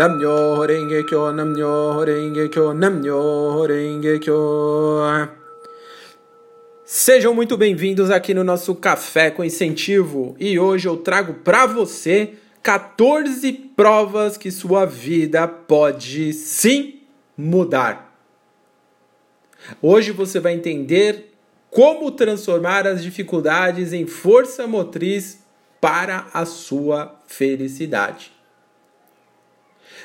Namyo Renge Kyo, Namyo Renge Kyo, Namyo Renge Kyo. Sejam muito bem-vindos aqui no nosso Café com Incentivo e hoje eu trago para você 14 provas que sua vida pode sim mudar. Hoje você vai entender como transformar as dificuldades em força motriz para a sua felicidade.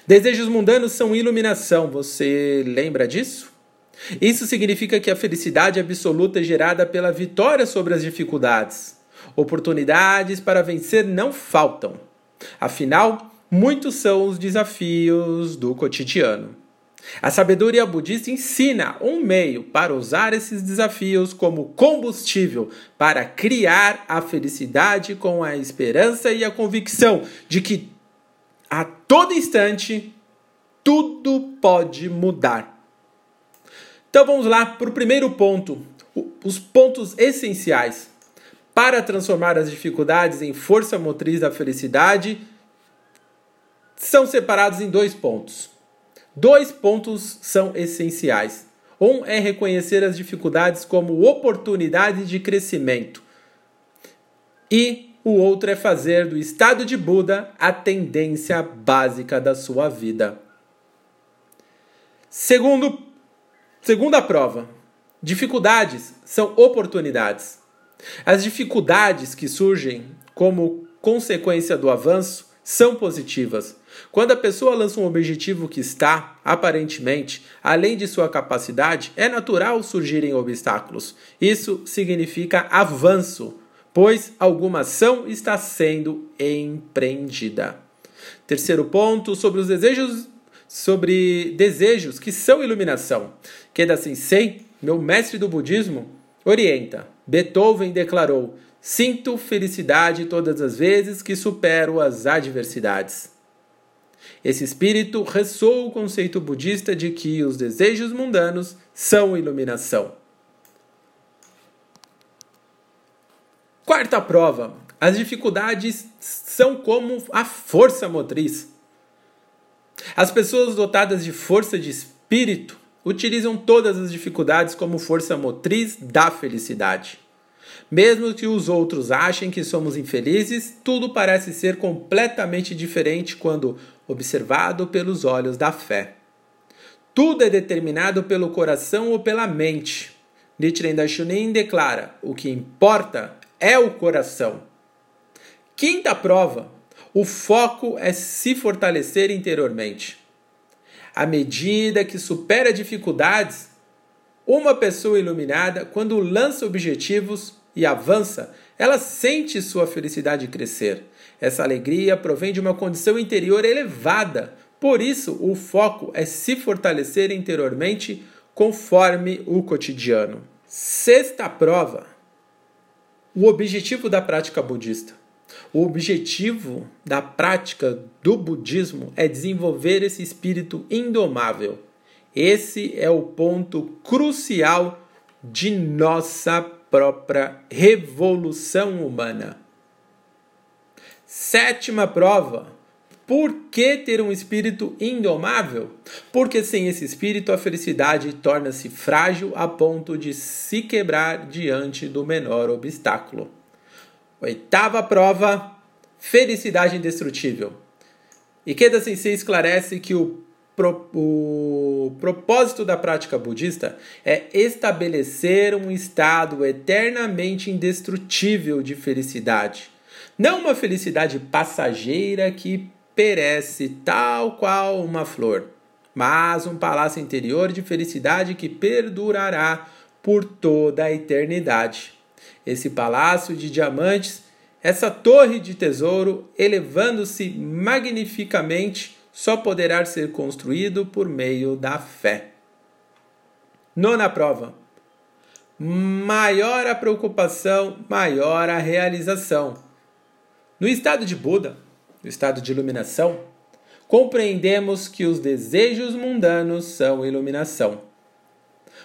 Desejos mundanos são iluminação, você lembra disso? Isso significa que a felicidade absoluta é gerada pela vitória sobre as dificuldades. Oportunidades para vencer não faltam. Afinal, muitos são os desafios do cotidiano. A sabedoria budista ensina um meio para usar esses desafios como combustível para criar a felicidade com a esperança e a convicção de que a todo instante tudo pode mudar. Então vamos lá para o primeiro ponto, os pontos essenciais para transformar as dificuldades em força motriz da felicidade são separados em dois pontos. Dois pontos são essenciais. Um é reconhecer as dificuldades como oportunidade de crescimento. E o outro é fazer do estado de Buda a tendência básica da sua vida. Segundo, segunda prova: dificuldades são oportunidades. As dificuldades que surgem como consequência do avanço são positivas. Quando a pessoa lança um objetivo que está, aparentemente, além de sua capacidade, é natural surgirem obstáculos. Isso significa avanço, pois alguma ação está sendo empreendida. Terceiro ponto, sobre os desejos sobre desejos que são iluminação. Keda Sensei, meu mestre do budismo, orienta. Beethoven declarou: Sinto felicidade todas as vezes que supero as adversidades. Esse espírito ressoa o conceito budista de que os desejos mundanos são iluminação. Quarta prova: as dificuldades são como a força motriz. As pessoas dotadas de força de espírito utilizam todas as dificuldades como força motriz da felicidade. Mesmo que os outros achem que somos infelizes, tudo parece ser completamente diferente quando observado pelos olhos da fé. Tudo é determinado pelo coração ou pela mente. Nichiren Daishonin declara: o que importa é o coração. Quinta prova: o foco é se fortalecer interiormente. À medida que supera dificuldades, uma pessoa iluminada, quando lança objetivos, e avança, ela sente sua felicidade crescer. Essa alegria provém de uma condição interior elevada. Por isso, o foco é se fortalecer interiormente conforme o cotidiano. Sexta prova: o objetivo da prática budista. O objetivo da prática do budismo é desenvolver esse espírito indomável. Esse é o ponto crucial de nossa própria revolução humana. Sétima prova. Por que ter um espírito indomável? Porque sem esse espírito a felicidade torna-se frágil a ponto de se quebrar diante do menor obstáculo. Oitava prova: felicidade indestrutível. Ikeda Sensei esclarece que o o propósito da prática budista é estabelecer um estado eternamente indestrutível de felicidade. Não uma felicidade passageira que perece tal qual uma flor, mas um palácio interior de felicidade que perdurará por toda a eternidade. Esse palácio de diamantes, essa torre de tesouro elevando-se magnificamente só poderá ser construído por meio da fé. Nona prova. Maior a preocupação, maior a realização. No estado de Buda, no estado de iluminação, compreendemos que os desejos mundanos são iluminação.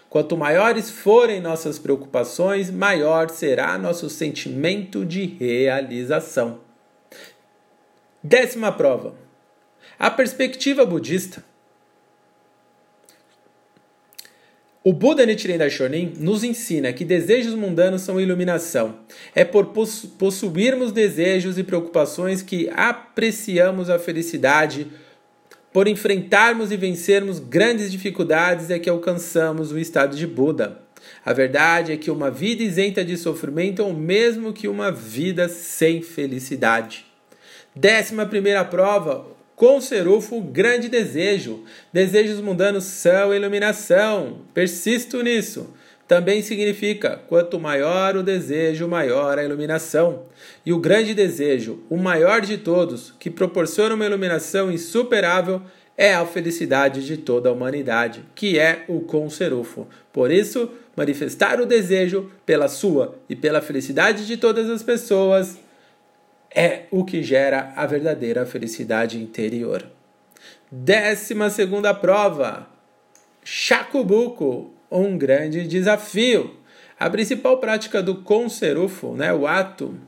Quanto maiores forem nossas preocupações, maior será nosso sentimento de realização. Décima prova A perspectiva budista. O Buda Nichiren Daishonin nos ensina que desejos mundanos são iluminação. É por possuirmos desejos e preocupações que apreciamos a felicidade, por enfrentarmos e vencermos grandes dificuldades é que alcançamos o estado de Buda. A verdade é que uma vida isenta de sofrimento é o mesmo que uma vida sem felicidade. Décima primeira prova, com Serufo, grande desejo. Desejos mundanos são iluminação. Persisto nisso. Também significa: quanto maior o desejo, maior a iluminação. E o grande desejo, o maior de todos, que proporciona uma iluminação insuperável, é a felicidade de toda a humanidade, que é o Conserufo. Por isso, manifestar o desejo pela sua e pela felicidade de todas as pessoas é o que gera a verdadeira felicidade interior. Décima segunda prova. Shakubuku, um grande desafio. A principal prática do Konserufo, né, o ato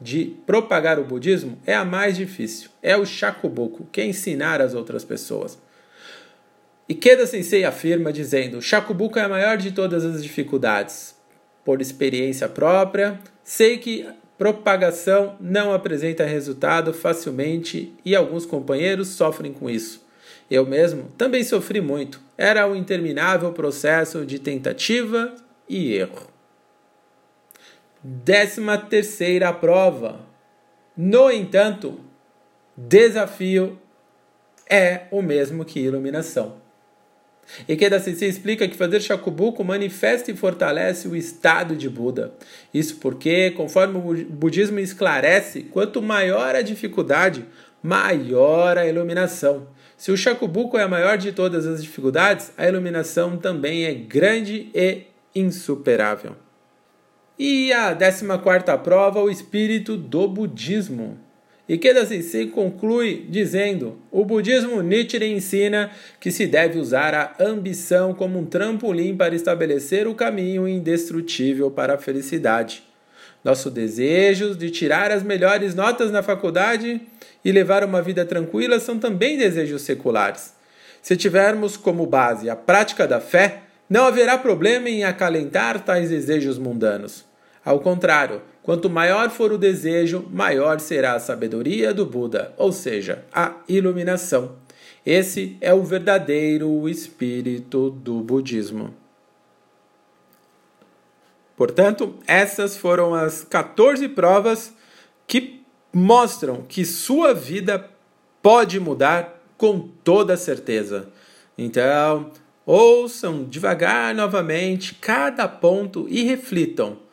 de propagar o budismo, é a mais difícil. É o Shakubuku, que é ensinar as outras pessoas. Ikeda Sensei afirma dizendo: Shakubuku é a maior de todas as dificuldades. Por experiência própria, sei que propagação não apresenta resultado facilmente e alguns companheiros sofrem com isso. Eu mesmo também sofri muito. Era um interminável processo de tentativa e erro. Décima terceira prova. No entanto, desafio é o mesmo que iluminação. Ikeda Sensei explica que fazer shakubuku manifesta e fortalece o estado de Buda. Isso porque, conforme o budismo esclarece, quanto maior a dificuldade, maior a iluminação. Se o Shakubuku é a maior de todas as dificuldades, a iluminação também é grande e insuperável. E a 14 prova, o espírito do budismo. Ikeda Sensei conclui dizendo: O budismo Nichiren ensina que se deve usar a ambição como um trampolim para estabelecer o caminho indestrutível para a felicidade. Nosso desejo de tirar as melhores notas na faculdade e levar uma vida tranquila são também desejos seculares. Se tivermos como base a prática da fé, não haverá problema em acalentar tais desejos mundanos. Ao contrário, quanto maior for o desejo, maior será a sabedoria do Buda, ou seja, a iluminação. Esse é o verdadeiro espírito do budismo. Portanto, essas foram as 14 provas que mostram que sua vida pode mudar com toda certeza. Então, ouçam devagar novamente cada ponto e reflitam.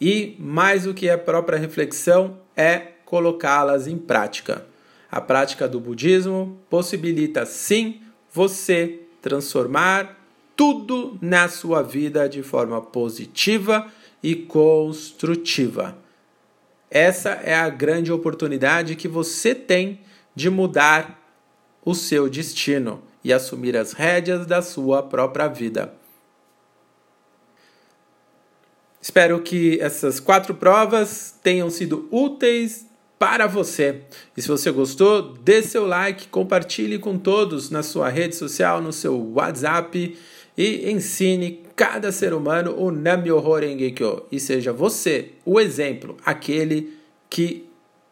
E mais do que a própria reflexão é colocá-las em prática. A prática do budismo possibilita sim você transformar tudo na sua vida de forma positiva e construtiva. Essa é a grande oportunidade que você tem de mudar o seu destino e assumir as rédeas da sua própria vida. Espero que essas quatro provas tenham sido úteis para você. E se você gostou, dê seu like, compartilhe com todos na sua rede social, no seu WhatsApp e ensine cada ser humano o Nam-myoho Renge-kyo e seja você o exemplo, aquele que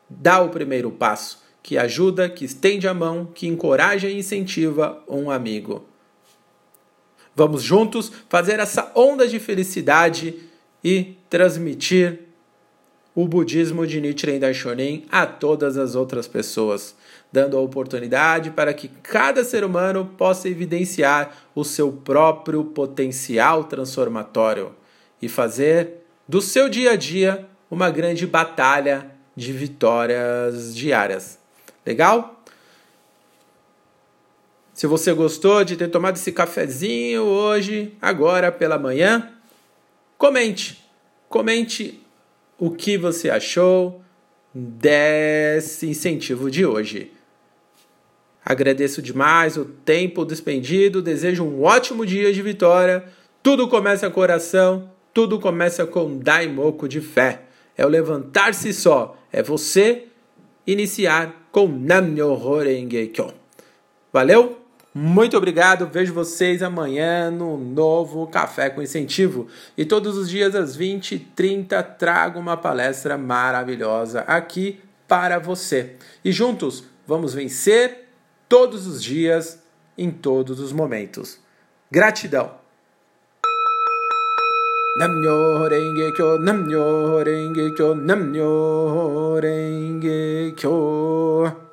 dá o primeiro passo, que ajuda, que estende a mão, que encoraja e incentiva um amigo. Vamos juntos fazer essa onda de felicidade e transmitir o budismo de Nichiren Daishonin a todas as outras pessoas dando a oportunidade para que cada ser humano possa evidenciar o seu próprio potencial transformatório e fazer do seu dia a dia uma grande batalha de vitórias diárias. Legal? Se você gostou de ter tomado esse cafezinho hoje, agora pela manhã, comente. Comente o que você achou desse incentivo de hoje. Agradeço demais o tempo despendido, desejo um ótimo dia de vitória. Tudo começa com coração, tudo começa com Daimoku de fé. É o levantar-se só, é você iniciar com Namyo Renge Kyo. Valeu? Muito obrigado. Vejo vocês amanhã no novo Café com Incentivo. E todos os dias às 20h30 trago uma palestra maravilhosa aqui para você. E juntos vamos vencer todos os dias, em todos os momentos. Gratidão. Namyo Renge Kyo, Namyo Renge Kyo, Namyo Renge Kyo.